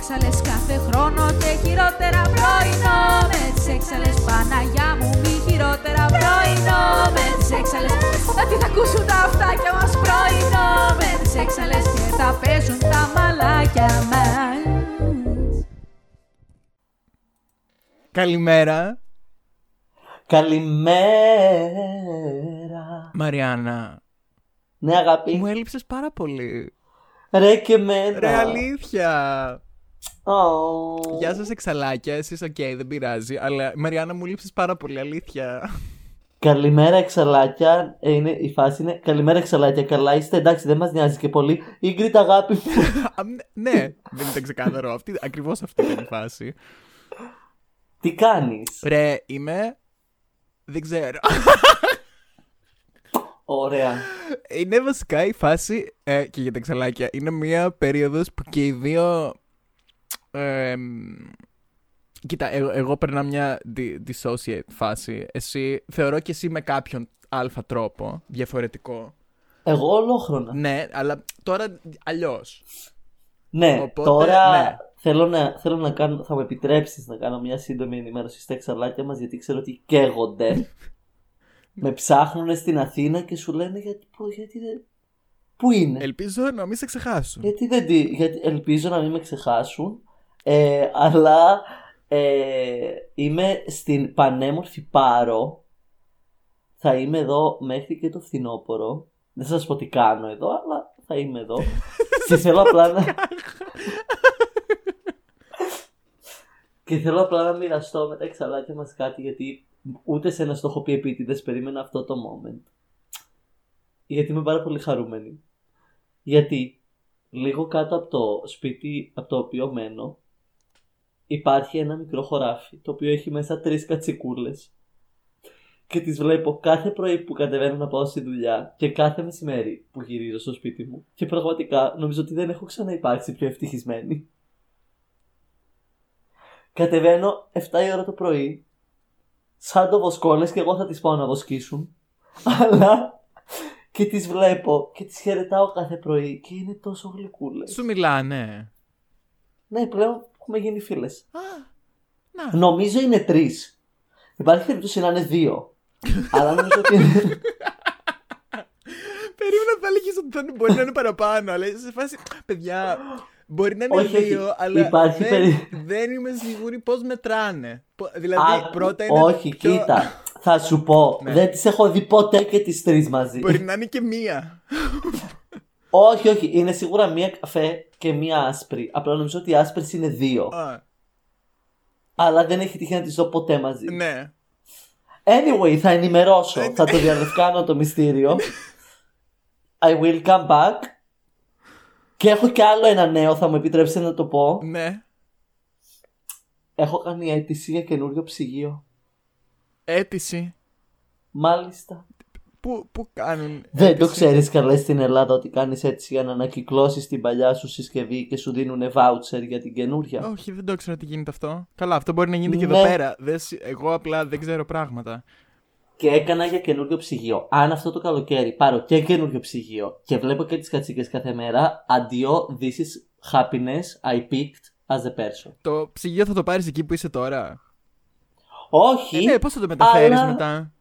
έξαλες κάθε χρόνο και χειρότερα πρωινό Μες τις έξαλες Παναγιά μου μη χειρότερα πρωινό Μες τις έξαλες να τι θα ακούσουν τα αυτάκια μας πρωινό Μες τις έξαλες και θα παίζουν τα μαλάκια μας Καλημέρα, Καλημέρα. Μαριάννα. Ναι, αγάπη. Μου έλειψες πάρα πολύ. Ρε και εμένα. Ρε αλήθεια. Ω. Γεια σας εξαλλάκια, εσείς οκ, δεν πειράζει. Αλλά Μαριάννα μου 'λειψες πάρα πολύ, αλήθεια. Καλημέρα, εξαλλάκια. Ε, είναι, η φάση είναι Καλημέρα, εξαλλάκια. Καλά είστε, εντάξει, δεν μας νοιάζει και πολύ. Ίνγκριντ, αγάπη μου. Α, ναι, ναι, δεν ήταν ξεκάθαρο. Αυτή, ακριβώς αυτή ήταν η φάση. Τι κάνεις; Ρε, είμαι... Δεν ξέρω. Ωραία. Είναι βασικά η φάση, ε, και για τα εξαλάκια, είναι μια περίοδος που και οι δύο... ε, μ, κοίτα, εγώ, εγώ περνάω μια di- dissociate φάση. Εσύ, θεωρώ και εσύ με κάποιον αλφα τρόπο, διαφορετικό. Εγώ ολόχρονα. Ναι, αλλά τώρα αλλιώς. Ναι, Οπότε, τώρα ναι. Θέλω, να, θέλω να κάνω, θα μου επιτρέψεις να κάνω μια σύντομη ενημέρωση στα εξαλάκια μας γιατί ξέρω ότι καίγονται. με ψάχνουν στην Αθήνα και σου λένε γιατί, πού, γιατί δεν... Πού είναι; Ελπίζω να μην σε ξεχάσουν. Γιατί δεν τη, γιατί ελπίζω να μην με ξεχάσουν. Ε, αλλά ε, είμαι στην πανέμορφη Πάρο. Θα είμαι εδώ μέχρι και το φθινόπωρο. Δεν θα σας πω τι κάνω εδώ, αλλά θα είμαι εδώ. και θέλω απλά να... και θέλω απλά να μοιραστώ με τα εξαλάκια μας κάτι γιατί ούτε σε ένα το έχω πει επίτηδες περίμενα αυτό το moment. Γιατί είμαι πάρα πολύ χαρούμενη. Γιατί λίγο κάτω από το σπίτι από το οποίο μένω υπάρχει ένα μικρό χωράφι το οποίο έχει μέσα τρεις κατσικούλες και τις βλέπω κάθε πρωί που κατεβαίνω να πάω στη δουλειά και κάθε μεσημέρι που γυρίζω στο σπίτι μου και πραγματικά νομίζω ότι δεν έχω ξαναυπάρξει πιο ευτυχισμένη. Κατεβαίνω 7 η ώρα το πρωί σαν το βοσκόλες και εγώ θα τις πάω να βοσκήσουν αλλά και τις βλέπω και τις χαιρετάω κάθε πρωί και είναι τόσο γλυκούλες. Σου μιλάνε. Ναι, πλέον έχουμε γίνει φίλες. Α, να. Νομίζω είναι τρεις. Υπάρχει περίπτωση να είναι δύο. Αλλά νομίζω ότι είναι... Περίμενα θα έλεγε ότι θα είναι- μπορεί να είναι παραπάνω, αλλά σε φάση. Παιδιά, μπορεί να είναι Όχι, όχι. δύο, αλλά Υπάρχει δεν, περι- δεν είμαι σίγουρη πώς μετράνε. Πο- Δηλαδή, Α, πρώτα είναι. Όχι, πιο- κοίτα. Θα σου πω. Ναι. Δεν τις έχω δει ποτέ και τις τρεις μαζί. Μπορεί να είναι και μία. Όχι, όχι. Είναι σίγουρα μία καφέ και μία άσπρη. Απλά νομίζω ότι οι άσπρες είναι δύο. Α, Αλλά δεν έχει τύχει να τις δω ποτέ μαζί. ναι. Anyway, θα ενημερώσω. Ε, θα το διαλευκάνω το μυστήριο. I will come back. Και έχω κι άλλο ένα νέο, θα μου επιτρέψετε να το πω. Ναι. Έχω κάνει αίτηση για καινούριο ψυγείο. Αίτηση. Μάλιστα. Πού, πού κάνουν. Δεν το αίτηση; ξέρεις καλά στην Ελλάδα ότι κάνεις αίτηση για να ανακυκλώσεις την παλιά σου συσκευή και σου δίνουν voucher για την καινούρια; Όχι, δεν το ξέρω τι γίνεται αυτό. Καλά, αυτό μπορεί να γίνεται και Ναι. εδώ πέρα. Δεν σ- εγώ απλά δεν ξέρω πράγματα. Και έκανα για καινούριο ψυγείο. Αν αυτό το καλοκαίρι πάρω και καινούριο ψυγείο και βλέπω και τις κατσίκες κάθε μέρα, αντίο, this is happiness I picked as a person. Το ψυγείο θα το πάρεις εκεί που είσαι τώρα; Όχι, Ε, ναι, πώς θα το μεταφέρεις αλλά- μετά;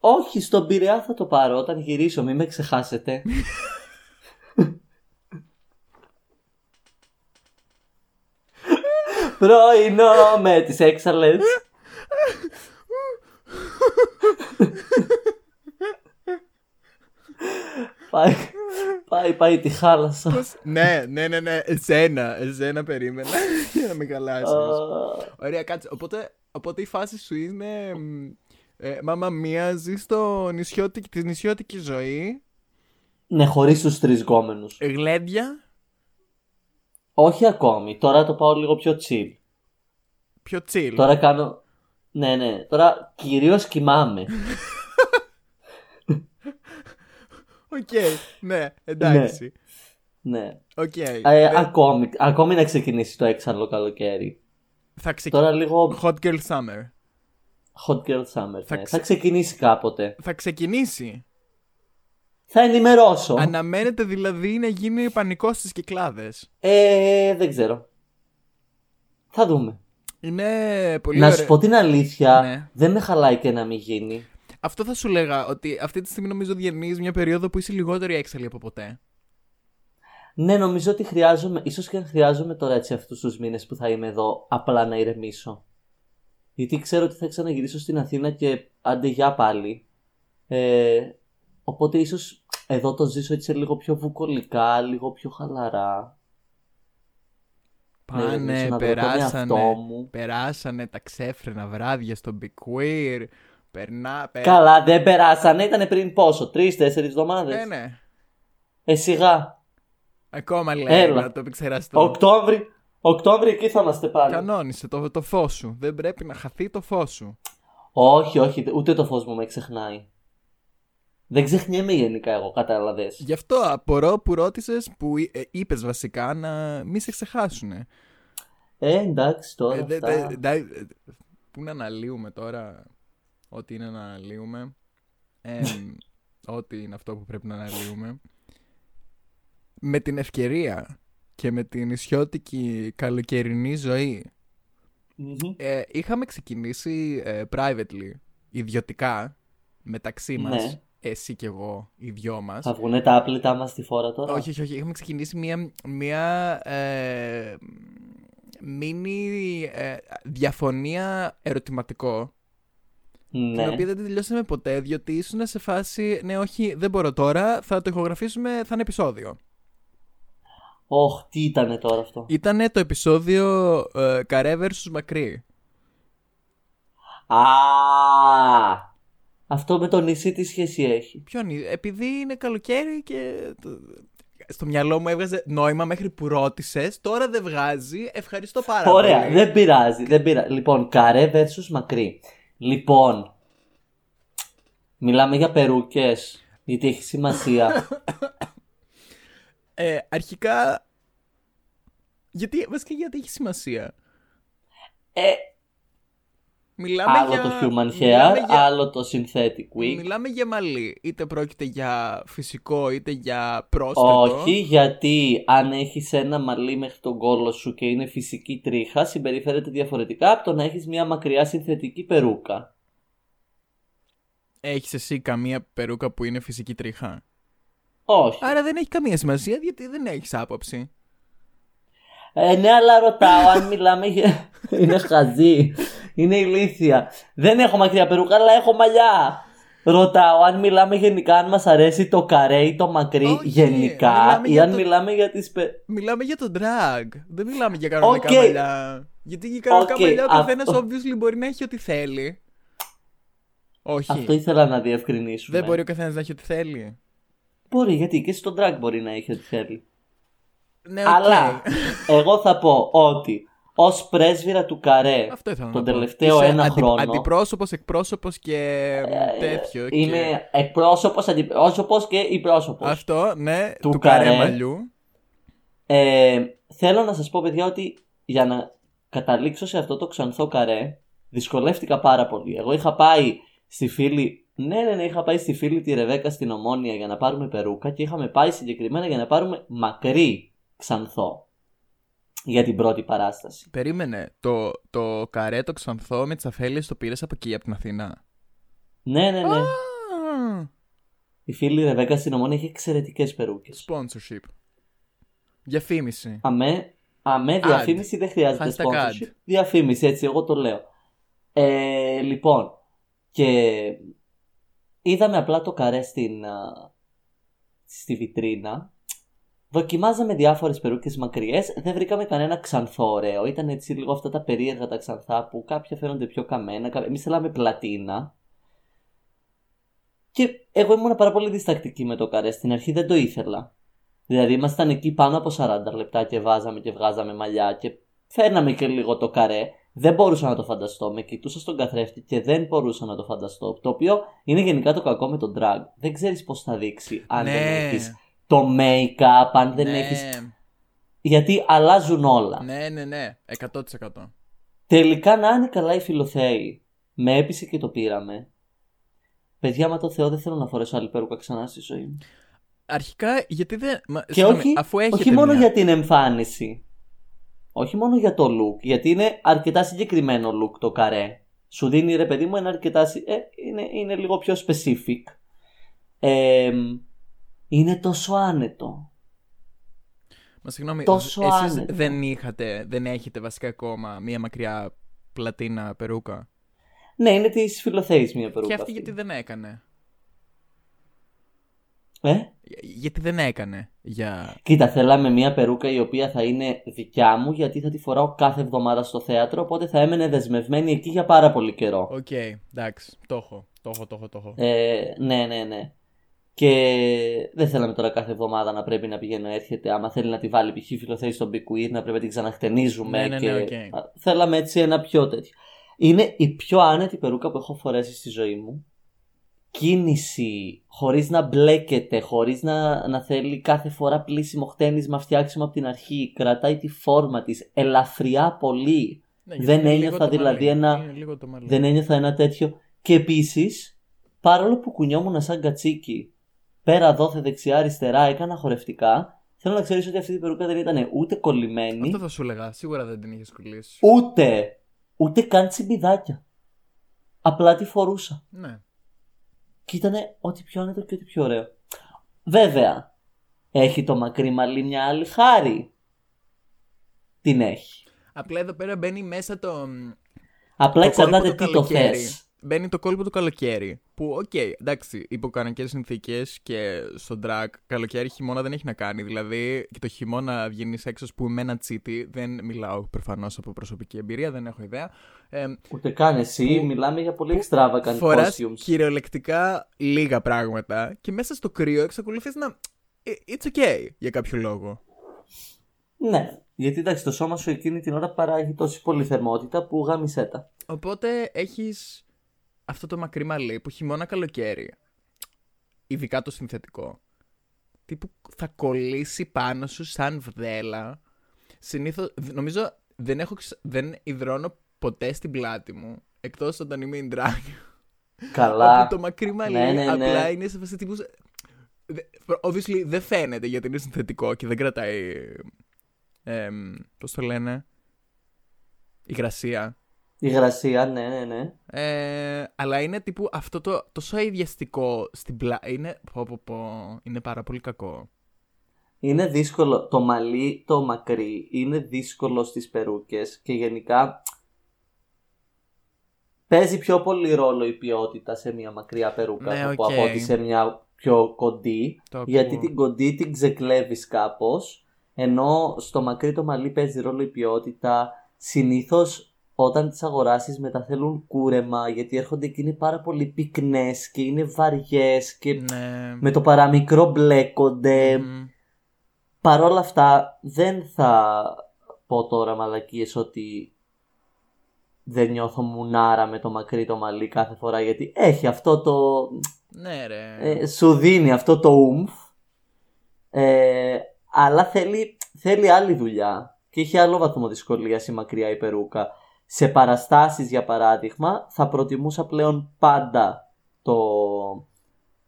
Όχι, στον Πειραιά θα το πάρω όταν γυρίσω, μην με ξεχάσετε. Πρωινό με τις έξαλες. πάει, πάει, πάει τη χάλασα. Πώς- ναι, ναι, ναι, ναι. Εσένα, εσένα περίμενα για να με χαλάσεις. Α, Ωραία, κάτσε. Οπότε, οπότε η φάση σου είναι. Μ, Ε, μάμα μία ζει στο νησιώτικη, τη νησιώτικη ζωή. ναι, χωρίς τους τρεις γκόμενους. Γλέντια. Όχι ακόμη, τώρα το πάω λίγο πιο chill. Πιο chill. Τώρα κάνω. Ναι, ναι. Τώρα κυρίως κοιμάμαι. Οκ, ναι, εντάξει. ναι. Οκ. Ε, Δεν- ακόμη, ακόμη να ξεκινήσει το έξαλλο καλοκαίρι. Θα ξεκινήσει. Τώρα λίγο Hot girl summer. Hot girl summer. Θα ναι. ξε- Θα ξεκινήσει κάποτε. Θα ξεκινήσει. Θα ενημερώσω. Αναμένεται δηλαδή να γίνει πανικός στις κυκλάδες. Ε, δεν ξέρω. Θα δούμε. Είναι πολύ να ωραίο. σου πω την αλήθεια, Ναι. δεν με χαλάει και να μην γίνει. Αυτό θα σου λέγα, ότι αυτή τη στιγμή νομίζω διανύεις μια περίοδο που είσαι λιγότερο έξαλλη από ποτέ. Ναι, νομίζω ότι χρειάζομαι, ίσως και αν χρειάζομαι τώρα έτσι αυτούς τους μήνες που θα είμαι εδώ, απλά να ηρεμήσω. Γιατί ξέρω ότι θα ξαναγυρίσω στην Αθήνα και άντε για πάλι. Ε, οπότε ίσως εδώ το ζήσω έτσι λίγο πιο βουκολικά, λίγο πιο χαλαρά. Να ηρεμήσω, Πάνε, να βρω τον περάσανε, εαυτό μου. περάσανε τα ξέφρενα βράδια στο Be Queer. Περνά, πε... Καλά, δεν περάσανε, ήταν πριν πόσο, τρει-τέσσερι εβδομάδες. Ναι, ναι. Ε, σιγά. Ακόμα λέει Έλα. να το επεξεραστώ. Οκτώβρη, Οκτώβρη εκεί θα είμαστε πάλι. Κανόνισε το, το φως σου. Δεν πρέπει να χαθεί το φως σου. Όχι, όχι, ούτε το φως μου με ξεχνάει. Δεν ξεχνιέμαι γενικά εγώ, κατάλαβες. Γι' αυτό απορώ που ρώτησες, που ε, είπες βασικά να μην σε ξεχάσουν. Ε, εντάξει τώρα αυτά. πού να αναλύουμε τώρα ό,τι είναι να αναλύουμε. Ε, ό,τι είναι αυτό που πρέπει να αναλύουμε. Με την ευκαιρία και με την ισιώτικη καλοκαιρινή ζωή Μμμ. ε, είχαμε ξεκινήσει ε, privately, ιδιωτικά, μεταξύ μας, Ναι. εσύ και εγώ, οι δυο μας. Θα βγουνε τα άπλητά μας στη φόρα τώρα; Όχι, όχι, όχι. Είχαμε ξεκινήσει μια, μια ε, μίνι ε, διαφωνία ερωτηματικό. Ναι. Την οποία δεν τη τελειώσαμε ποτέ, διότι ήσουν σε φάση. Ναι, όχι, δεν μπορώ τώρα. Θα το ηχογραφήσουμε, θα είναι επεισόδιο. Ωχ, τι ήτανε τώρα αυτό; Ήτανε το επεισόδιο ε, Καρέ vs Μακρύ. Α, αυτό με το νησί τι σχέση έχει; Ποιον είναι, επειδή είναι καλοκαίρι και. το- Στο μυαλό μου έβγαζε νόημα μέχρι που ρώτησες. Τώρα δεν βγάζει. Ευχαριστώ πάρα Ωραία, πολύ. δεν πειράζει, δεν πειράζει. Λοιπόν, καρέ versus μακρύ. Λοιπόν, μιλάμε για περούκες, γιατί έχει σημασία. Ε, αρχικά. Γιατί, βασικά γιατί έχει σημασία; ε, Μιλάμε άλλο για, το human μιλάμε hair, για- άλλο το synthetic wig. Μιλάμε για μαλλί. Είτε πρόκειται για φυσικό, είτε για πρόσθετο. Όχι, γιατί αν έχεις ένα μαλλί μέχρι τον κόλο σου και είναι φυσική τρίχα, συμπεριφέρεται διαφορετικά από το να έχεις μια μακριά συνθετική περούκα. Έχεις εσύ καμία περούκα που είναι φυσική τρίχα; Όχι. Άρα δεν έχει καμία σημασία γιατί δεν έχεις άποψη. Ε, ναι, αλλά ρωτάω αν μιλάμε για. είναι χαζή. Είναι ηλίθια. Δεν έχω μακριά περούκα, αλλά έχω μαλλιά. Ρωτάω αν μιλάμε γενικά αν μας αρέσει το καρέ ή το μακρύ Όχι, γενικά μιλάμε ή για αν το- μιλάμε για τις... πε- Μιλάμε για το drag. Δεν μιλάμε για κανονικά Οκ. μαλλιά. Γιατί για κανονικά Οκ, μαλλιά ο καθένας αυτό- obviously μπορεί να έχει ό,τι θέλει. Όχι. Αυτό ήθελα να διευκρινίσουμε. Δεν μπορεί ο καθένας να έχει ό,τι θέλει. Μπορεί, γιατί και στον drag μπορεί να έχεις ό,τι θέλει. Ναι, οκ. Αλλά εγώ θα πω ότι ως πρέσβειρα του καρέ Αυτό ήθελα τον να πω. τελευταίο Είσαι ένα αντι- χρόνο. Αντιπρόσωπος, εκπρόσωπος και ε, τέτοιο. Είμαι και... εκπρόσωπος, αντιπρόσωπος και υπρόσωπος. Αυτό, ναι, Του του, καρέ καρέ. μαλλιού. Ε, θέλω να σας πω παιδιά ότι για να καταλήξω σε αυτό το ξανθό καρέ δυσκολεύτηκα πάρα πολύ. Εγώ είχα πάει στη φίλη, ναι ναι ναι είχα πάει στη φίλη τη Ρεβέκα στην Ομόνια για να πάρουμε περούκα και είχαμε πάει συγκεκριμένα για να πάρουμε μακρύ ξανθό για την πρώτη παράσταση. Περίμενε, το, το καρέ το ξανθό με τις αφέλειες το πήρες από εκεί, από την Αθήνα; Ναι ναι ναι. Α, Η φίλη Ρεβέκα στην Ομόνια έχει εξαιρετικές περούκες. Sponsorship. Διαφήμιση. Αμέ, αμέ διαφήμιση δεν χρειάζεται Hashtag ad. sponsorship. Διαφήμιση, έτσι, εγώ το λέω. Ε, λοιπόν, και είδαμε απλά το καρέ στην, α, στη βιτρίνα. Δοκιμάζαμε διάφορες περούκες μακριές, δεν βρήκαμε κανένα ξανθό ωραίο. Ήταν έτσι λίγο αυτά τα περίεργα τα ξανθά που κάποια φαίνονται πιο καμένα. κα- Εμείς θέλαμε πλατίνα. Και εγώ ήμουν πάρα πολύ διστακτική με το καρέ. Στην αρχή δεν το ήθελα. Δηλαδή ήμασταν εκεί πάνω από 40 λεπτά και βάζαμε και βγάζαμε μαλλιά και φέρναμε και λίγο το καρέ. Δεν μπορούσα να το φανταστώ. Με κοιτούσα στον καθρέφτη και δεν μπορούσα να το φανταστώ. Το οποίο είναι γενικά το κακό με τον drag. Δεν ξέρεις πώς θα δείξει αν δεν έχεις το make-up, αν δεν ναι. έχεις... Γιατί αλλάζουν όλα. Ναι, ναι, ναι. 100%. Τελικά να είναι καλά οι φιλοθέοι. Με έπεισε και το πήραμε. Παιδιά, μα το Θεό δεν θέλω να φορέσω άλλη περούκα ξανά στη ζωή μου. Αρχικά, γιατί δεν. Μα, Και συγγνώμη, όχι, αφού έχετε όχι μόνο μια... για την εμφάνιση. Όχι μόνο για το look, γιατί είναι αρκετά συγκεκριμένο look το καρέ. Σου δίνει ρε παιδί μου ένα αρκετά. Ε, είναι, είναι λίγο πιο specific. Ε, είναι τόσο άνετο. Μα συγγνώμη, Τόσο εσείς άνετο. δεν είχατε, δεν έχετε βασικά ακόμα μία μακριά πλατίνα περούκα; Ναι, είναι της Φιλοθέης μια περούκα. Και αυτή γιατί δεν έκανε. Ε; Γιατί δεν έκανε για... Κοίτα, θέλαμε μια περούκα η οποία θα είναι δικιά μου γιατί θα τη φοράω κάθε εβδομάδα στο θέατρο. Οπότε θα έμενε δεσμευμένη εκεί για πάρα πολύ καιρό. Οκ, εντάξει, το έχω, το έχω, το έχω, το έχω. Ε, ναι, ναι, ναι. Και δεν θέλαμε τώρα κάθε εβδομάδα να πρέπει να πηγαίνω έρχεται. Άμα θέλει να τη βάλει π.χ. Φιλοθέη στον Big Queer, να πρέπει να την ξαναχτενίζουμε. Ναι, ναι, και... ναι, οκ. Α, Θέλαμε έτσι ένα πιο τέτοιο. Είναι η πιο άνετη περούκα που έχω φορέσει στη ζωή μου. Κίνηση, χωρίς να μπλέκεται, χωρίς να, να θέλει κάθε φορά πλήσιμο χτένισμα, φτιάξιμο από την αρχή. Κρατάει τη φόρμα της, ελαφριά πολύ. Ναι, δεν γιατί είναι λίγο ένιωθα το δηλαδή μαλλί, ένα- είναι λίγο το μαλλί. Δεν ένιωθα ένα τέτοιο. Και επίσης, παρόλο που κουνιόμουν σαν κατσίκι, πέρα δόθε δεξιά αριστερά, έκανα χορευτικά, θέλω να ξέρεις ότι αυτή η περούκα δεν ήταν ούτε κολλημένη, Αυτό θα σου έλεγα, σίγουρα δεν την είχες κολλήσει. ούτε, ούτε καν τσιμπιδάκια. Απλά τη φορούσα. Ναι. Και ήταν ό,τι πιο άνετο και ό,τι πιο ωραίο. Βέβαια, έχει το μακρύ μαλλί μια άλλη χάρη. Την έχει. Απλά εδώ πέρα μπαίνει μέσα το. Απλά το εξαρτάται κόλπο τι το καλοκαίρι. Θες. Μπαίνει το κόλπο του καλοκαίρι. Που, οκ, εντάξει, υπό κανονικές συνθήκες και στο drag, καλοκαίρι χειμώνα δεν έχει να κάνει. Δηλαδή, και το χειμώνα βγαίνει έξω, ας πούμε, με ένα τσίτι. Δεν μιλάω προφανώς από προσωπική εμπειρία, δεν έχω ιδέα. Ε, Ούτε καν εσύ, Που- μιλάμε για πολύ extravagant Φοράς costumes. κυριολεκτικά λίγα πράγματα και μέσα στο κρύο εξακολουθείς να. Ε, It's okay για κάποιο λόγο. Ναι, γιατί εντάξει, το σώμα σου εκείνη την ώρα παράγει τόση πολύ θερμότητα που γάμισέ τα. Οπότε έχεις αυτό το μακρύ μαλλί που χειμώνα καλοκαίρι, ειδικά το συνθετικό, τύπου θα κολλήσει πάνω σου σαν βδέλα. Συνήθως, νομίζω δεν, έχω, ξα- δεν υδρώνω ποτέ στην πλάτη μου, εκτός όταν είμαι in drag. Καλά. Όπου το μακρύ μαλλί Ναι, ναι, ναι. απλά είναι σε φάση τύπου. Δε- Obviously δεν φαίνεται γιατί είναι συνθετικό και δεν κρατάει. Ε, Πώς το λένε. Υγρασία. Υγρασία, ναι, ναι, ναι. Ε, αλλά είναι τύπου αυτό το τόσο αειδιαστικό στην πλάτη. Είναι, πω, πω, πω, είναι πάρα πολύ κακό. Είναι δύσκολο. Το μαλλί, το μακρύ, είναι δύσκολο στις περούκες και γενικά παίζει πιο πολύ ρόλο η ποιότητα σε μια μακριά περούκα Ναι, θα πω, οκ. από ότι σε μια πιο κοντή. Το ακούω. Γιατί την κοντή την ξεκλέβεις κάπως ενώ στο μακρύ το μαλλί παίζει ρόλο η ποιότητα. Συνήθως όταν τις αγοράσεις μετά θέλουν κούρεμα γιατί έρχονται και είναι πάρα πολύ πυκνές και είναι βαριές και Ναι. με το παραμικρό μπλέκονται. Μμμ. Παρ' όλα αυτά δεν θα πω τώρα μαλακίες ότι δεν νιώθω μουνάρα με το μακρύ το μαλλί κάθε φορά γιατί έχει αυτό το... Ναι, ρε. ε, σου δίνει αυτό το ουμφ ε, αλλά θέλει, θέλει άλλη δουλειά και έχει άλλο βαθμό δυσκολίας η μακριά η περούκα. Σε παραστάσεις για παράδειγμα θα προτιμούσα πλέον πάντα το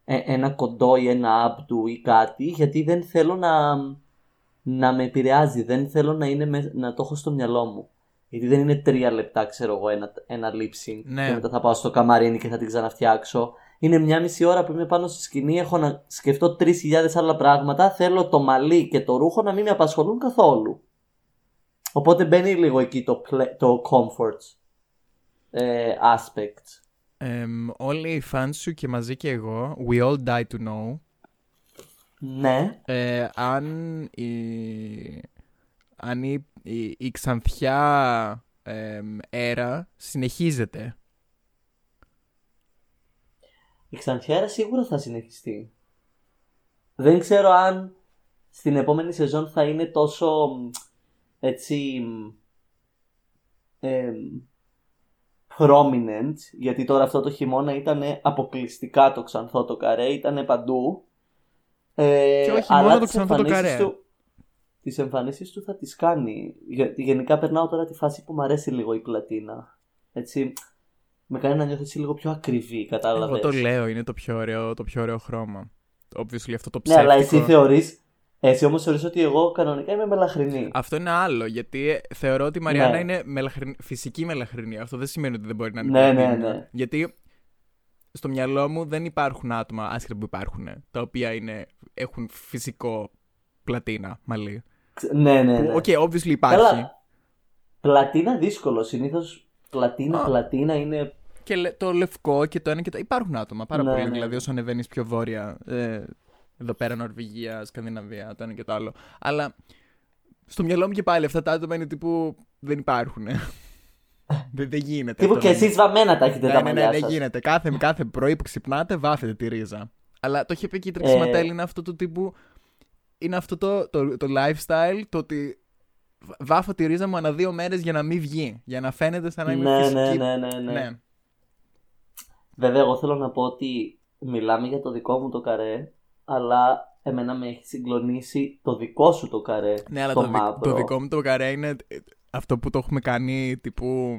ε, ένα κοντό ή ένα άπτου ή κάτι γιατί δεν θέλω να, να με επηρεάζει, δεν θέλω να, είναι με- να το έχω στο μυαλό μου. Γιατί δεν είναι τρία λεπτά, ξέρω εγώ, ένα, ένα lip sync Ναι. και μετά θα πάω στο καμαρίνι και θα την ξαναφτιάξω. Είναι μια μισή ώρα που είμαι πάνω στη σκηνή, έχω να σκεφτώ 3.000 άλλα πράγματα, θέλω το μαλλί και το ρούχο να μην με απασχολούν καθόλου. Οπότε μπαίνει λίγο εκεί το, play- το comfort ε, aspect. Εμ, όλοι οι fans σου και μαζί και εγώ, we all die to know, Ναι, ε, αν η, αν η, η, η ξανθιά εμ, έρα συνεχίζεται. η Ξανθιάρα σίγουρα θα συνεχιστεί. Δεν ξέρω αν στην επόμενη σεζόν θα είναι τόσο μ, έτσι μ, εμ, prominent γιατί τώρα αυτό το χειμώνα ήταν αποκλειστικά το ξανθό το καρέ, ήταν παντού. Ε, Και όχι αλλά μόνο το τις ξανθό το εμφανίσεις καρέ. Του, τις εμφανίσεις του θα τις κάνει. Γιατί γενικά περνάω τώρα τη φάση που μου αρέσει λίγο η πλατίνα. Έτσι, με κάνει να νιώθω έτσι λίγο πιο ακριβή, κατάλαβες. Εγώ το λέω, είναι το πιο ωραίο, το πιο ωραίο χρώμα. Obviously αυτό το Ναι, αλλά ψεύτικο. εσύ θεωρείς, Εσύ όμως θεωρείς ότι εγώ κανονικά είμαι μελαχρινή. Αυτό είναι άλλο, γιατί ε, θεωρώ ότι η Μαριάννα Ναι. είναι μελαχρινή, φυσική μελαχρινή. Αυτό δεν σημαίνει ότι δεν μπορεί να είναι Ναι, ναι, πλατίνα. ναι. Γιατί στο μυαλό μου δεν υπάρχουν άτομα, άσχετα που υπάρχουν, τα οποία είναι, έχουν φυσικό πλατίνα μαλλί. Ξε- Ναι, ναι, Που, ναι. OK, obviously υπάρχει. Καλά. Πλατίνα δύσκολο. Συνήθως πλατίνα, Α. πλατίνα είναι. Και λε- το λευκό και το ένα και το. Υπάρχουν άτομα πάρα Ναι, πολύ. ναι. Δηλαδή, όσο ανεβαίνεις πιο βόρεια, ε, εδώ πέρα Νορβηγία, Σκανδιναβία, το ένα και το άλλο. Αλλά στο μυαλό μου και πάλι αυτά τα άτομα είναι τύπου. Δεν υπάρχουν. δεν, δεν γίνεται. Τύπου αυτό, και δεν- εσείς βαμμένα τα έχετε Ναι, τα ναι, ναι, μαλλιά δεν σας. γίνεται. Κάθε, κάθε πρωί που ξυπνάτε, βάφετε τη ρίζα. Αλλά το είχε πει και η Ε. Τρεξιματέλη είναι αυτό το τύπου. Είναι αυτό το, το, το lifestyle, το ότι β- βάφω τη ρίζα μου ανά δύο μέρες για να μην βγει. Για να φαίνεται σαν να είμαι Ναι, φυσική. ναι, ναι, ναι, ναι. ναι. Βέβαια, εγώ θέλω να πω ότι μιλάμε για το δικό μου το καρέ, αλλά εμένα με έχει συγκλονίσει το δικό σου το καρέ. Ναι, αλλά το το, δι- μαύρο. το δικό μου το καρέ είναι ε, αυτό που το έχουμε κάνει τύπου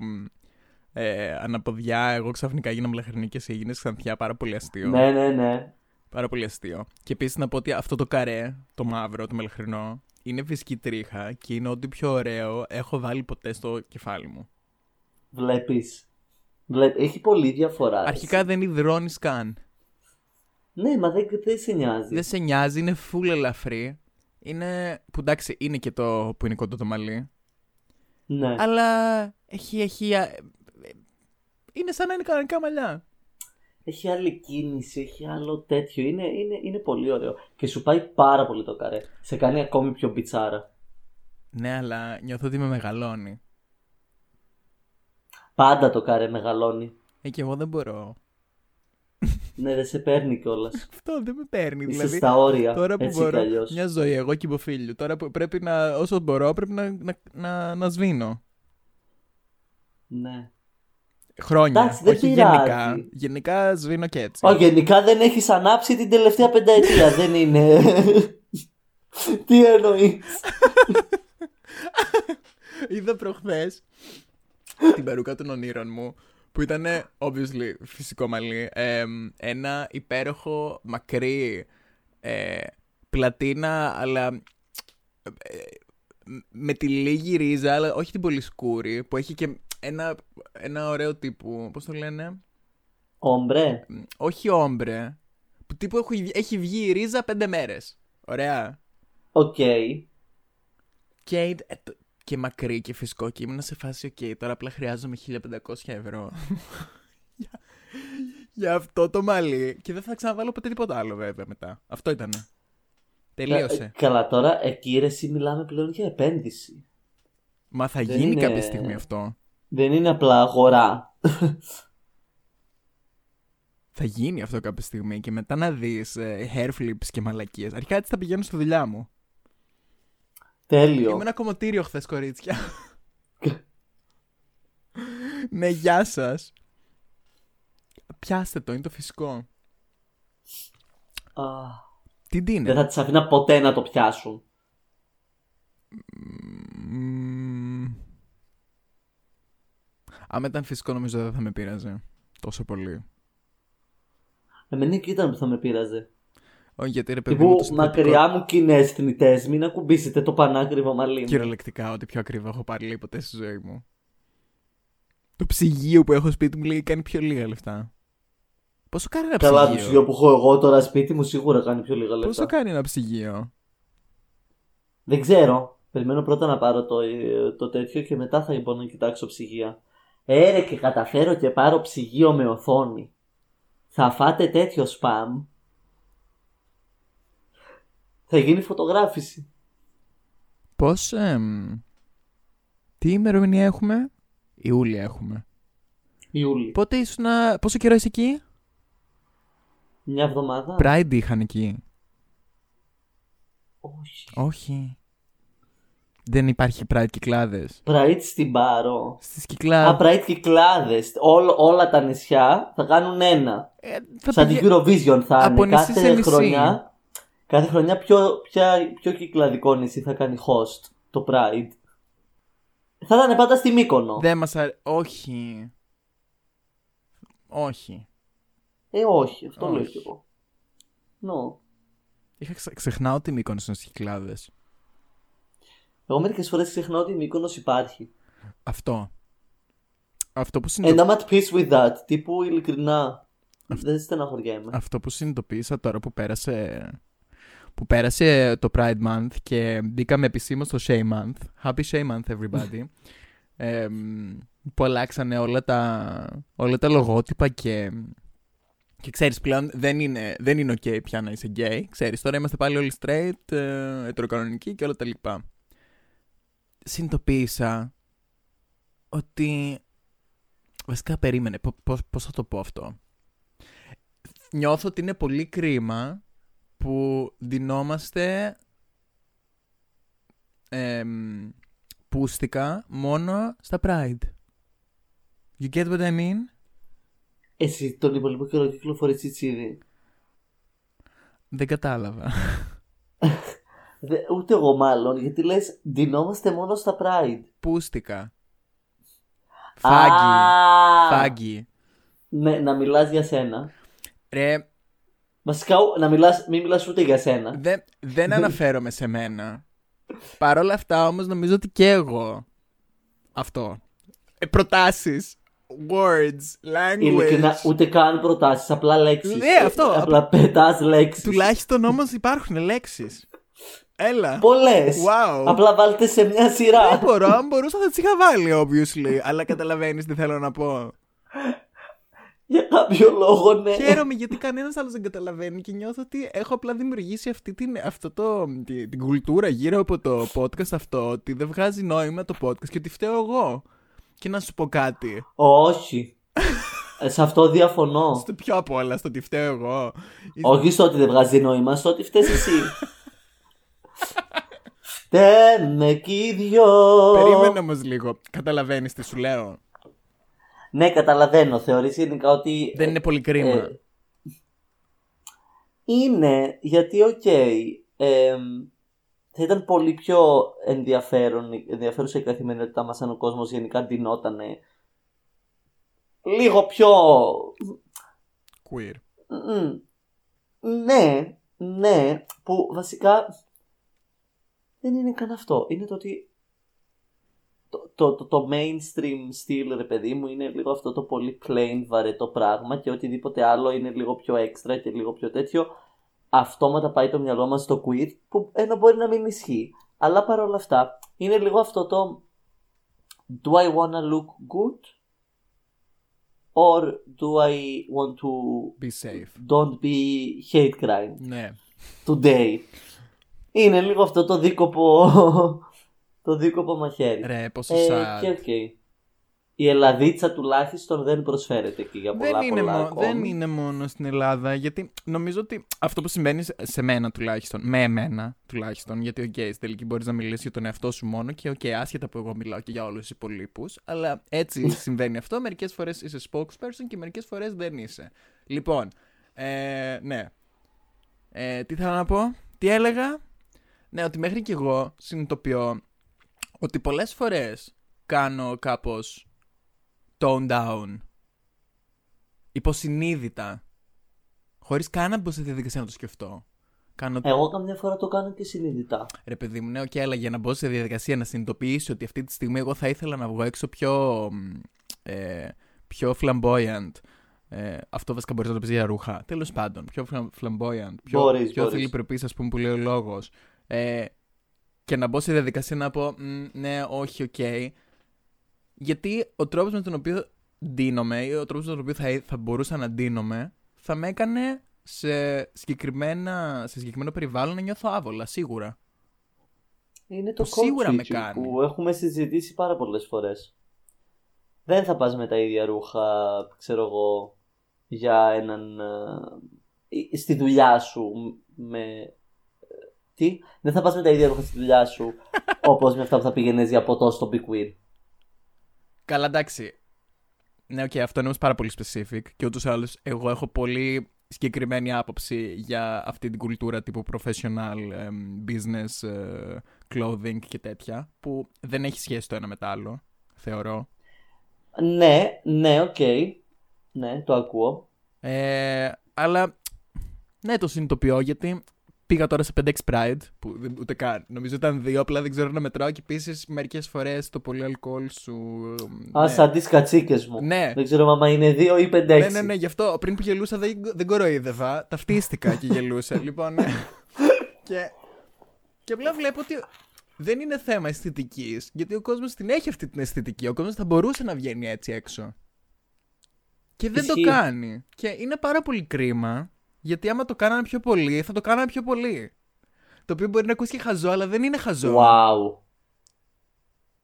ε, αναποδιά. Εγώ ξαφνικά γίνα μελαχρινή και εσύ έγινες ξανθιά. Πάρα πολύ αστείο. Ναι, ναι, ναι. Πάρα πολύ αστείο. Και επίσης να πω ότι αυτό το καρέ, το μαύρο, το μελαχρινό, είναι φυσική τρίχα και είναι ό,τι πιο ωραίο έχω βάλει ποτέ στο κεφάλι μου. Βλέπεις. Βλέ... Έχει πολύ διαφορά. Αρχικά δεν υδρώνεις καν. Ναι, μα δεν, δεν σε νοιάζει. Δεν σε νοιάζει, είναι full ελαφρύ. Είναι. που εντάξει, είναι και το που είναι κοντό το μαλλί. Ναι. Αλλά έχει. έχει α, ε, είναι σαν να είναι κανονικά μαλλιά. Έχει άλλη κίνηση, έχει άλλο τέτοιο. Είναι, είναι, είναι πολύ ωραίο. Και σου πάει πάρα πολύ το καρέ. Σε κάνει ακόμη πιο μπιτσάρα. Ναι, αλλά νιώθω ότι με μεγαλώνει. Πάντα το καρέ μεγαλώνει. Ε, και εγώ δεν μπορώ. Ναι, δεν σε παίρνει κιόλας. Αυτό δεν με παίρνει. Είσαι δηλαδή, στα όρια. τώρα που έτσι κι μπορώ. αλλιώς. Μια ζωή, εγώ και υποφίλιο. Τώρα που πρέπει να. όσο μπορώ, πρέπει να, να, να, να σβήνω. Ναι. Χρόνια. Εντάξει, δεν όχι πειράζει. γενικά. Γενικά σβήνω και έτσι. Ω, γενικά δεν έχεις ανάψει την τελευταία πενταετία. δεν είναι. Τι εννοείς; Είδα προχθές την περούκα των ονείρων μου που ήταν obviously φυσικό μαλλί. ε, ένα υπέροχο μακρύ ε, πλατίνα, αλλά ε, με τη λίγη ρίζα, αλλά όχι την πολύ σκούρη, που έχει και ένα, ένα ωραίο τύπου. Πώς το λένε, Όμπρε. Όχι όμπρε. Που τύπου έχει, έχει βγει η ρίζα πέντε μέρες. Ωραία. Οκ. Και, ε, το- και μακρύ και φυσικό και ήμουν σε φάση ok, τώρα απλά χρειάζομαι 1500 ευρώ για, για αυτό το μαλλί και δεν θα ξαναβάλω ποτέ τίποτα άλλο βέβαια μετά. Αυτό ήτανε. Ε, Τελείωσε. Καλά, τώρα εκεί ρε, εσύ μιλάμε πλέον για επένδυση. Μα θα δεν γίνει είναι- κάποια στιγμή αυτό. Δεν είναι απλά αγορά. Θα γίνει αυτό κάποια στιγμή και μετά να δεις ε, hair flips και μαλακίες. Αρχικά έτσι θα πηγαίνω στη δουλειά μου. Τέλειο. Ήμουν ένα κομμωτήριο χθες, κορίτσια. ναι, γεια σας. Πιάστε το, είναι το φυσικό. Α, Τι τι δεν είναι. θα τις αφήνα ποτέ να το πιάσουν. Μμμ. Άμα ήταν φυσικό νομίζω δεν θα με πείραζε τόσο πολύ. Εμένα εκεί ήταν που θα με πείραζε. Όχι γιατί ρε παιδί μου Τύπου το συνθετικό... μακριά μου κοινέ θνητέ, μην ακουμπήσετε το πανάκριβο μαλλί μου. Κυριολεκτικά ότι πιο ακριβό έχω πάρει λέει, ποτέ στη ζωή μου. Το ψυγείο που έχω σπίτι μου λέει κάνει πιο λίγα λεφτά. Πόσο κάνει ένα Καλά, το ψυγείο; ψυγείο που έχω εγώ τώρα σπίτι μου σίγουρα κάνει πιο λίγα λεφτά. Πόσο κάνει ένα ψυγείο; Δεν ξέρω. Περιμένω πρώτα να πάρω το, ε, το τέτοιο και μετά θα μπορώ να κοιτάξω ψυγεία. Έρε και καταφέρω και πάρω ψυγείο με οθόνη. Θα φάτε τέτοιο σπαμ. Θα γίνει φωτογράφηση. Πώς... εμ, τι ημερομηνία έχουμε; Ιούλια έχουμε. Ιούλη. Πότε ήσουν... Πόσο καιρό είσαι εκεί; Μια εβδομάδα. Pride είχαν εκεί. Όχι. Όχι. Δεν υπάρχει Pride κυκλάδες. Pride στην Πάρο. Στις Α, κυκλάδες. Pride κυκλάδες. Όλ- όλα τα νησιά θα κάνουν ένα. Ε, θα Σαν πηγα- την Eurovision θα Από είναι. νησί σε Κάθε νησί. χρονιά, κάθε χρονιά ποιο, ποια, ποιο κυκλαδικό νησί θα κάνει host το Pride; Θα ήταν πάντα στη Μύκονο. Δεν μας αρέσει. Όχι. Όχι. Ε, όχι, αυτό λέω Όχι. κι εγώ. No. Είχα ξε- ξεχνάω ότι η Μύκονος είναι στις Κυκλάδες. Εγώ μερικές φορές ξεχνάω ότι η Μύκονος υπάρχει. Αυτό. Αυτό που, συνειδητο... And I'm at peace with that. Τύπου ειλικρινά. Δεν στεναχωριέμαι. Αυτό που συνειδητοποίησα τώρα που πέρασε που πέρασε το Pride Month και μπήκαμε επισήμως στο Shame Month. Happy Shame Month everybody. ε, που αλλάξανε όλα τα, όλα τα λογότυπα και, και ξέρεις πλέον δεν είναι, δεν είναι ok πια να είσαι gay. Ξέρεις τώρα είμαστε πάλι όλοι straight, ε, ετεροκανονικοί και όλα τα λοιπά. Συνειδητοποίησα ότι βασικά περίμενε πο- πώς, πώς θα το πω αυτό νιώθω ότι είναι πολύ κρίμα που δινόμαστε εμ, πούστικα μόνο στα Pride. You get what I mean? Εσύ τον υπόλοιπο καιρό κυκλοφορείς τσιτσίδι. Δεν κατάλαβα. Δε, ούτε εγώ μάλλον, γιατί λες ντυνόμαστε μόνο στα Pride. Πούστικα. Φάγγι. Α, Φάγγι. Ναι, να μιλάς για σένα. Ρε, Βασικά, ο- να μιλάς, μην μιλάς ούτε για σένα. δεν, δεν αναφέρομαι σε μένα. Παρ' όλα αυτά όμως νομίζω ότι και εγώ. Αυτό. Ε, προτάσεις. Words. Language. Ειλικρινά, ούτε καν προτάσεις, απλά λέξεις. Ναι, αυτό, Ε, Απλά πετάς λέξεις. Τουλάχιστον όμως υπάρχουν λέξεις. Έλα. Πολλές. Wow. Απλά βάλτε σε μια Δεν σειρά. μπορώ, αν μπορούσα θα τις είχα βάλει, obviously. Αλλά καταλαβαίνεις τι θέλω να πω. Για κάποιο λόγο, ναι. Χαίρομαι γιατί κανένας άλλος δεν καταλαβαίνει και νιώθω ότι έχω απλά δημιουργήσει αυτή την, αυτό το, τη- την κουλτούρα γύρω από το podcast αυτό ότι δεν βγάζει νόημα το podcast και ότι φταίω εγώ. Και να σου πω κάτι. Όχι. Ε, σε αυτό διαφωνώ. Στο πιο απ' όλα, στο ότι φταίω εγώ. Όχι στο ότι δεν βγάζει νόημα, στο ότι φταίς εσύ. Φταίνε κι οι δυο. Περίμενε όμως λίγο. Καταλαβαίνεις τι σου λέω. Ναι, καταλαβαίνω. Θεωρείς γενικά ότι... Δεν είναι πολύ κρίμα. Ε, είναι γιατί, οκ, εμ, θα ήταν πολύ πιο ενδιαφέρον, ενδιαφέρουσα η καθημερινότητά μας αν ο κόσμος γενικά ντυνότανε λίγο πιο... Queer. Μμ, Ναι, ναι, που βασικά δεν είναι καν αυτό. Είναι το ότι το, το, το, το mainstream style, ρε παιδί μου, είναι λίγο αυτό το πολύ plain βαρετό πράγμα και οτιδήποτε άλλο είναι λίγο πιο extra και λίγο πιο τέτοιο. Αυτόματα πάει το μυαλό μας στο queer, που ενώ μπορεί να μην ισχύει. Αλλά παρόλα αυτά, είναι λίγο αυτό το Do I wanna look good? Or do I want to Be safe. don't be hate crimed Ναι. today. Είναι λίγο αυτό το δίκοπο, το δίκοπο μαχαίρι. Ρε, πόσο Ε, sad. και οκ. Η Ελλαδίτσα τουλάχιστον δεν προσφέρεται εκεί για πολλά δεν, είναι πολλά μο- ακόμη. δεν είναι μόνο στην Ελλάδα, γιατί νομίζω ότι αυτό που συμβαίνει σε- σε μένα τουλάχιστον, με εμένα τουλάχιστον, γιατί οκ, στην τελική μπορείς να μιλήσεις για τον εαυτό σου μόνο και οκ, άσχετα που εγώ μιλάω και για όλους τους υπόλοιπους, αλλά έτσι συμβαίνει αυτό. Μερικές φορές είσαι spokesperson και μερικές φορές δεν είσαι. Λοιπόν, ε, ναι. Ε, τι θέλω να πω, τι έλεγα; Ναι, ότι μέχρι και εγώ συνειδητοποιώ ότι πολλές φορές κάνω κάπως tone down υποσυνείδητα. Χωρίς καν να μπω σε διαδικασία να το σκεφτώ. Κάνω. Εγώ καμιά φορά το κάνω και συνειδητά. Ρε παιδί μου, ναι, οκ, αλλά για να μπω σε διαδικασία να συνειδητοποιήσω ότι αυτή τη στιγμή εγώ θα ήθελα να βγω έξω πιο. μ, Ε, πιο flamboyant. Ε, αυτό βασικά μπορεί να το πεις για ρούχα. Τέλος πάντων, πιο flam- flamboyant. Πιο, Μπορείς, πιο μπορείς. θηλυπρεπή, ας πούμε, που λέει ο λόγος. Ε, και να μπω σε διαδικασία να πω «Μ, ναι, όχι, οκ. Γιατί ο τρόπος με τον οποίο ντύνομαι ή ο τρόπος με τον οποίο θα, θα μπορούσα να ντύνομαι θα με έκανε σε, συγκεκριμένα, σε συγκεκριμένο περιβάλλον να νιώθω άβολα, σίγουρα. Είναι το Που σίγουρα code με switching κάνει. που έχουμε συζητήσει πάρα πολλές φορές. Δεν θα πας με τα ίδια ρούχα, ξέρω εγώ, για έναν... ε, στη δουλειά σου με... ε, Τι; Δεν θα πας με τα ίδια ρούχα στη δουλειά σου όπως με αυτά που θα πήγαινες για ποτό στο Big Wheel. Καλά, εντάξει. Ναι, οκ, αυτό είναι όμως πάρα πολύ specific και ούτως ή άλλως εγώ έχω πολύ συγκεκριμένη άποψη για αυτή την κουλτούρα τύπου professional εμ, business ε, clothing και τέτοια που δεν έχει σχέση το ένα με το άλλο, θεωρώ. Ναι, ναι, οκ. Ναι, το ακούω. Ε, αλλά ναι, το συνειδητοποιώ γιατί πήγα τώρα σε 5X Pride, που δεν- ούτε καν. Νομίζω ήταν δύο, απλά δεν ξέρω να μετράω. Και επίσης μερικές φορές το πολύ αλκοόλ σου. Α, ναι. σαν τις κατσίκες μου. Ναι. Δεν ξέρω άμα είναι δύο ή πέντε Ναι, έξι. ναι, ναι, γι' αυτό πριν που γελούσα δεν, δεν κοροϊδεύα. Ταυτίστηκα και γελούσα. λοιπόν, ναι. και, και απλά βλέπω ότι δεν είναι θέμα αισθητικής. Γιατί ο κόσμος την έχει αυτή την αισθητική. Ο κόσμος θα μπορούσε να βγαίνει έτσι έξω. Και δεν Ισχύει. το κάνει. Και είναι πάρα πολύ κρίμα. Γιατί άμα το κάνανε πιο πολύ, θα το κάνανε πιο πολύ. Το οποίο μπορεί να ακούσει και χαζό, αλλά δεν είναι χαζό. Wow.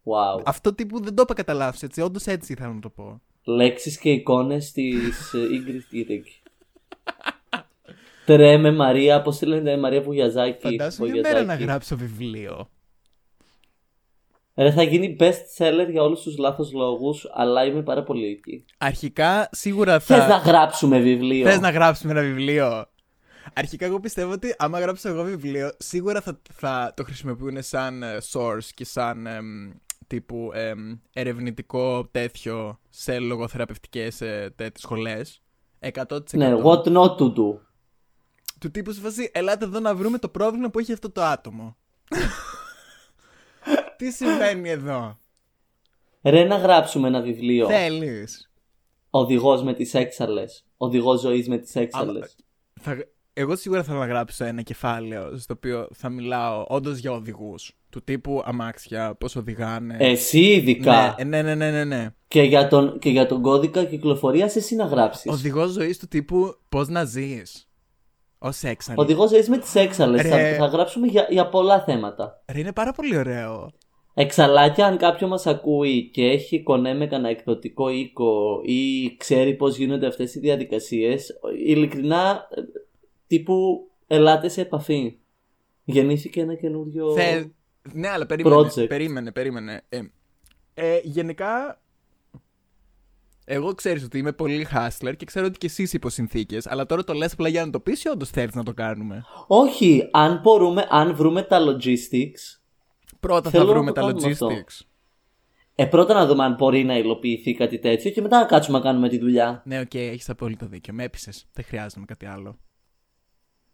Wow. Αυτό τύπου δεν το είπα κατά λάθος, έτσι. Όντως έτσι ήθελα να το πω. Λέξεις και εικόνες της ε, Ingrid Ήρεκη. Τρέμε Μαρία, πώς τη λένε Μαρία Βουγιαζάκη. Φαντάσου μια Βουγιαζάκη. μέρα να γράψω βιβλίο. Ρε, θα γίνει best seller για όλους τους λάθος λόγους, αλλά είμαι πάρα πολύ εκεί. Αρχικά σίγουρα Θες να θα. γράψουμε βιβλίο. Θες να γράψουμε ένα βιβλίο. Αρχικά εγώ πιστεύω ότι άμα γράψω εγώ βιβλίο, σίγουρα θα, θα το χρησιμοποιούν σαν ε, source και σαν εμ, τύπου εμ, ερευνητικό τέτοιο σε λογοθεραπευτικές ε, τέτοιες σχολές. 100%. Ναι, what not to do. Του τύπου σε φάση, ελάτε εδώ να βρούμε το πρόβλημα που έχει αυτό το άτομο. Τι συμβαίνει εδώ; Ρε, να γράψουμε ένα βιβλίο. Θέλεις. Οδηγός με τις έξαλες. Οδηγός ζωής με τις έξαλες. Θα, εγώ σίγουρα θέλω να γράψω ένα κεφάλαιο στο οποίο θα μιλάω όντως για οδηγούς. Του τύπου αμάξια, πώς οδηγάνε. Εσύ ειδικά. ναι, ναι, ναι, ναι, ναι, ναι. Και, για τον, και για τον κώδικα κυκλοφορίας εσύ να γράψεις. Οδηγός ζωής του τύπου πώς να ζεις. Ω έξαλλη. Οδηγός ζωής με τις έξαλες. Ρε. Θα, θα γράψουμε για, για πολλά θέματα. Ρε, είναι πάρα πολύ ωραίο. Εξαλάκια, αν κάποιο μας ακούει και έχει κονέ με κανένα εκδοτικό οίκο ή ξέρει πώς γίνονται αυτές οι διαδικασίες, ειλικρινά, ε, τύπου, ελάτε σε επαφή. Γεννήθηκε ένα καινούριο... Θε... Ναι, αλλά περίμενε. Project. Περίμενε, περίμενε. Ε, ε, γενικά. Εγώ ξέρεις ότι είμαι πολύ hustler και ξέρω ότι και εσύ υπό συνθήκε. Αλλά τώρα το λες απλά για να το πεις ή όντως θέλεις να το κάνουμε; Όχι, αν μπορούμε, αν βρούμε τα logistics, Πρώτα Θέλω θα να βρούμε το τα κάνουμε αυτό. logistics. ε, πρώτα να δούμε αν μπορεί να υλοποιηθεί κάτι τέτοιο και μετά να κάτσουμε να κάνουμε τη δουλειά. Ναι, οκ, έχεις απόλυτο δίκιο. Με έπεισες. Δεν χρειάζομαι κάτι άλλο.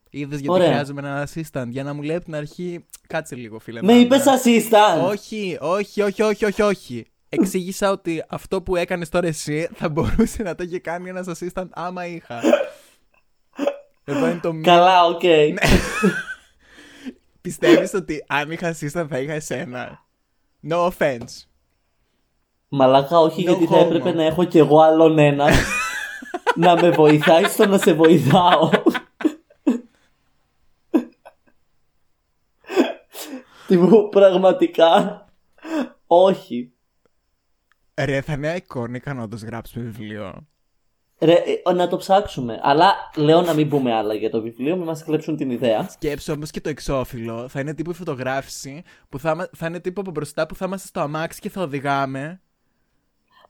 Είδες γιατί Ωραία. χρειάζομαι ένα assistant για να μου λέει από την αρχή. Κάτσε λίγο, φίλε. Με μάνα». είπες assistant! Όχι, όχι, όχι, όχι, όχι, όχι. Εξήγησα ότι αυτό που έκανες τώρα εσύ θα μπορούσε να το είχε κάνει ένας assistant άμα είχα. Εδώ είναι το μήνυμα. Καλά, οκ. Ναι. Πιστεύεις ότι αν είχα assistant θα είχα εσένα; No offense. Μαλάκα, όχι, No γιατί θα homo. έπρεπε να έχω κι εγώ άλλον έναν να με βοηθάει στο να σε βοηθάω. Τύπου πραγματικά όχι. Ρε, θα είναι iconic αν όντως γράψουμε βιβλίο. Ρε, ε, να το ψάξουμε. Αλλά λέω να μην πούμε άλλα για το βιβλίο, μην μας κλέψουν την ιδέα. Σκέψου όμως και το εξώφυλλο. Θα είναι τύπου η φωτογράφηση που θα, μα- θα είναι τύπου από μπροστά που θα είμαστε στο αμάξι και θα οδηγάμε.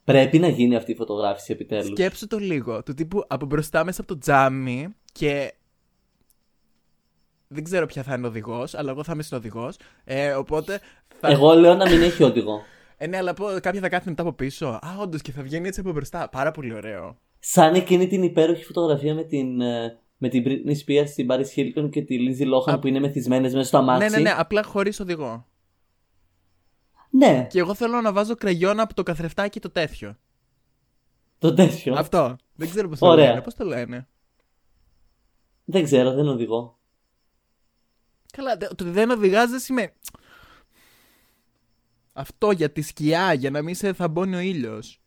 Πρέπει να γίνει αυτή η φωτογράφηση επιτέλους. Σκέψου το λίγο. Του τύπου από μπροστά μέσα από το τζάμι και. Δεν ξέρω ποια θα είναι οδηγός, αλλά εγώ θα είμαι συνοδηγό. Ε, οπότε. Θα... Εγώ λέω να μην έχει οδηγό. Ε, ναι, αλλά πω, κάποια θα κάθεται μετά από πίσω. Α, όντως και θα βγαίνει έτσι από μπροστά. Πάρα πολύ ωραίο. Σαν εκείνη την υπέροχη φωτογραφία με την, ε, με την Britney Spears, την Paris Hilton και τη Lindsay Lohan Α. που είναι μεθυσμένες μέσα στο αμάξι. Ναι, ναι, ναι, απλά χωρίς οδηγό. Ναι, Και εγώ θέλω να βάζω κραγιόνα από το καθρεφτάκι το τέτοιο. το τέτοιο. Αυτό. Δεν ξέρω πώς το Ωραία. λένε. Πώς το λένε. Δεν ξέρω, δεν οδηγώ. Καλά, τε- το ότι δεν οδηγάς δεν σημαίνει. Αυτό για τη σκιά, για να μην σε θαμπώνει ο ήλιος.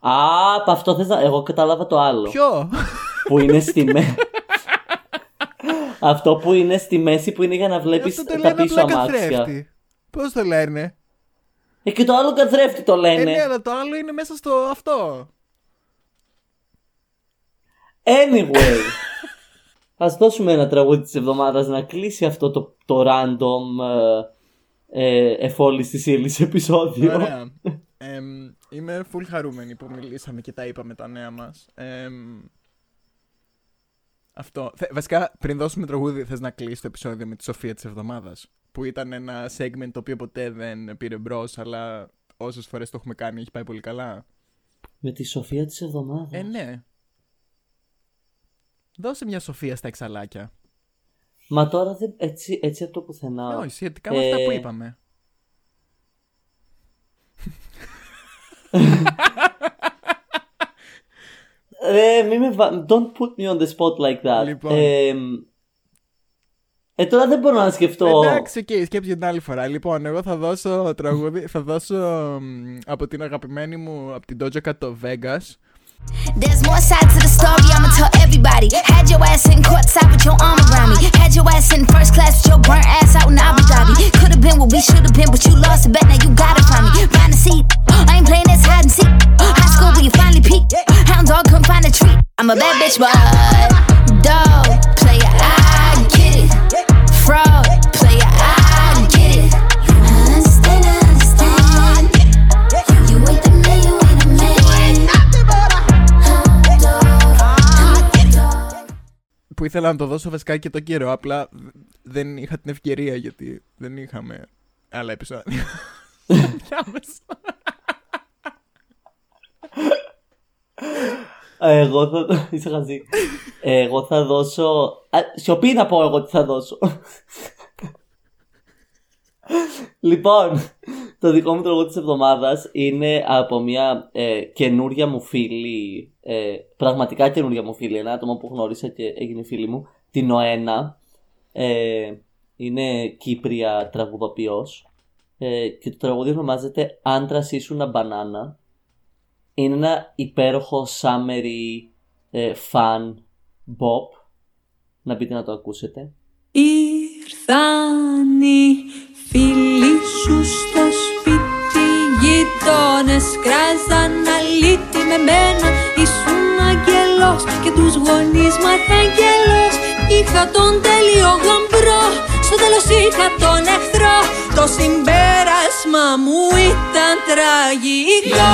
Α, από αυτό θες να... Εγώ κατάλαβα το άλλο. Ποιο; Που είναι στη μέση. αυτό που είναι στη μέση που είναι για να βλέπεις Αυτό το τα λένε πίσω απλά αμάξια. καθρέφτη. Πώς το λένε; Ε, και το άλλο καθρέφτη το Ε, λένε. ναι, αλλά το άλλο είναι μέσα στο αυτό. Anyway. Ας δώσουμε ένα τραγούδι της εβδομάδας να κλείσει αυτό το, το random ε, ε, εφόλης της ύλης επεισόδιο. Ωραία. Εμ, είμαι full χαρούμενη που μιλήσαμε και τα είπαμε τα νέα μας. Εμ, αυτό. Θε- βασικά, πριν δώσουμε τραγούδι, θες να κλείσει το επεισόδιο με τη Σοφία της εβδομάδας. Που ήταν ένα segment το οποίο ποτέ δεν πήρε μπρος, αλλά όσες φορές το έχουμε κάνει έχει πάει πολύ καλά. Με τη Σοφία της εβδομάδας. Ε, ναι. Δώσε μια Σοφία στα εξαλάκια. Μα τώρα δεν, έτσι, έτσι από το πουθενά. Ε, όχι, σχετικά με αυτά Ε, που είπαμε. Ε, μη με βα... Don't put me on the spot like that. Λοιπόν. Ε, ε, τώρα δεν μπορώ να σκεφτώ. Εντάξει, οκ, σκέψη για την άλλη φορά. Λοιπόν, εγώ θα δώσω τραγούδι, θα δώσω μ, από την αγαπημένη μου, από την Doja Cat το Vegas. There's more sides to the story, I'ma tell everybody. Had your ass in courtside with your arm around me. Had your ass in first class with your burnt ass out in Abu Dhabi. Could have been what we should have been, but you lost it. Bet now you gotta find me. Find a seat. I ain't playing this hide and seek. High school where you finally peak. Hound dog couldn't find a treat. I'm a bad bitch, but uh, dog player, I get it. Fraud player, Που ήθελα να το δώσω βασικά και το καιρό, απλά δεν είχα την ευκαιρία γιατί δεν είχαμε άλλα επεισόδια. Διάμεσα. Ε, Εγώ θα. Είσαι χαζή. Ε, Εγώ θα δώσω. Α, Σιωπή να πω εγώ τι θα δώσω. λοιπόν, το δικό μου τραγούδι της εβδομάδας είναι από μια ε, καινούρια μου φίλη, ε, πραγματικά καινούρια μου φίλη, ένα άτομο που γνώρισα και έγινε φίλη μου, την Νοένα. Ε, είναι Κύπρια τραγουδοποιός ε, και το τραγούδι ονομάζεται «Άντρας ήσουνα μπανάνα». Είναι ένα υπέροχο summery ε, fun bop. Να μπείτε να το ακούσετε. Ήρθαν οι φίλοι σου στο σπίτι Γείτονες κράζαν αλήτη με μένα. Ήσουν αγγελός και τους γονείς μαθαγγελός. Είχα τον τέλειο γαμπρό Στο τέλος είχα τον εχθρό. Το συμπέρασμα μου ήταν τραγικό.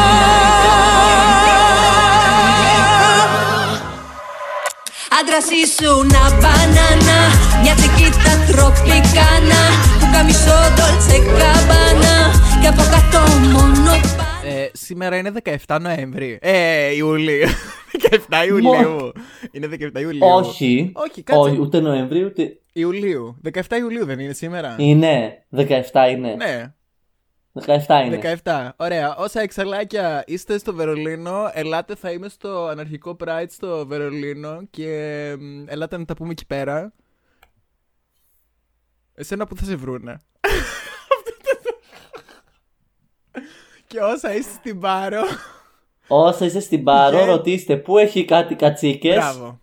Άντρας ήσουν μπανάνα Μια τσικίτα τροπικάνα. Που καμισό ντόλτσε καμπάνα Και από κάτω μόνο Ε, σήμερα είναι 17 Νοέμβρη. Ε, Ιουλίου. 17 Ιουλίου. Είναι 17 Ιουλίου. Όχι. Όχι, κάτσε. Όχι, ούτε Νοεμβρίου ούτε. Ιουλίου. 17 Ιουλίου δεν είναι σήμερα. Είναι. 17 είναι. Ναι, 17 είναι. 17. Ωραία. Όσα εξαλάκια είστε στο Βερολίνο, ελάτε, θα είμαι στο αναρχικό Pride στο Βερολίνο και μ, ελάτε να τα πούμε εκεί πέρα. Εσένα που θα σε βρούνε. και όσα είστε στην Πάρο. Όσα είστε στην Πάρο, Και- ρωτήστε πού έχει κάτι κατσίκες; Μπράβο.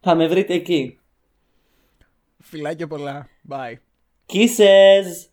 Θα με βρείτε εκεί. Φιλάκια πολλά. Bye. Kisses!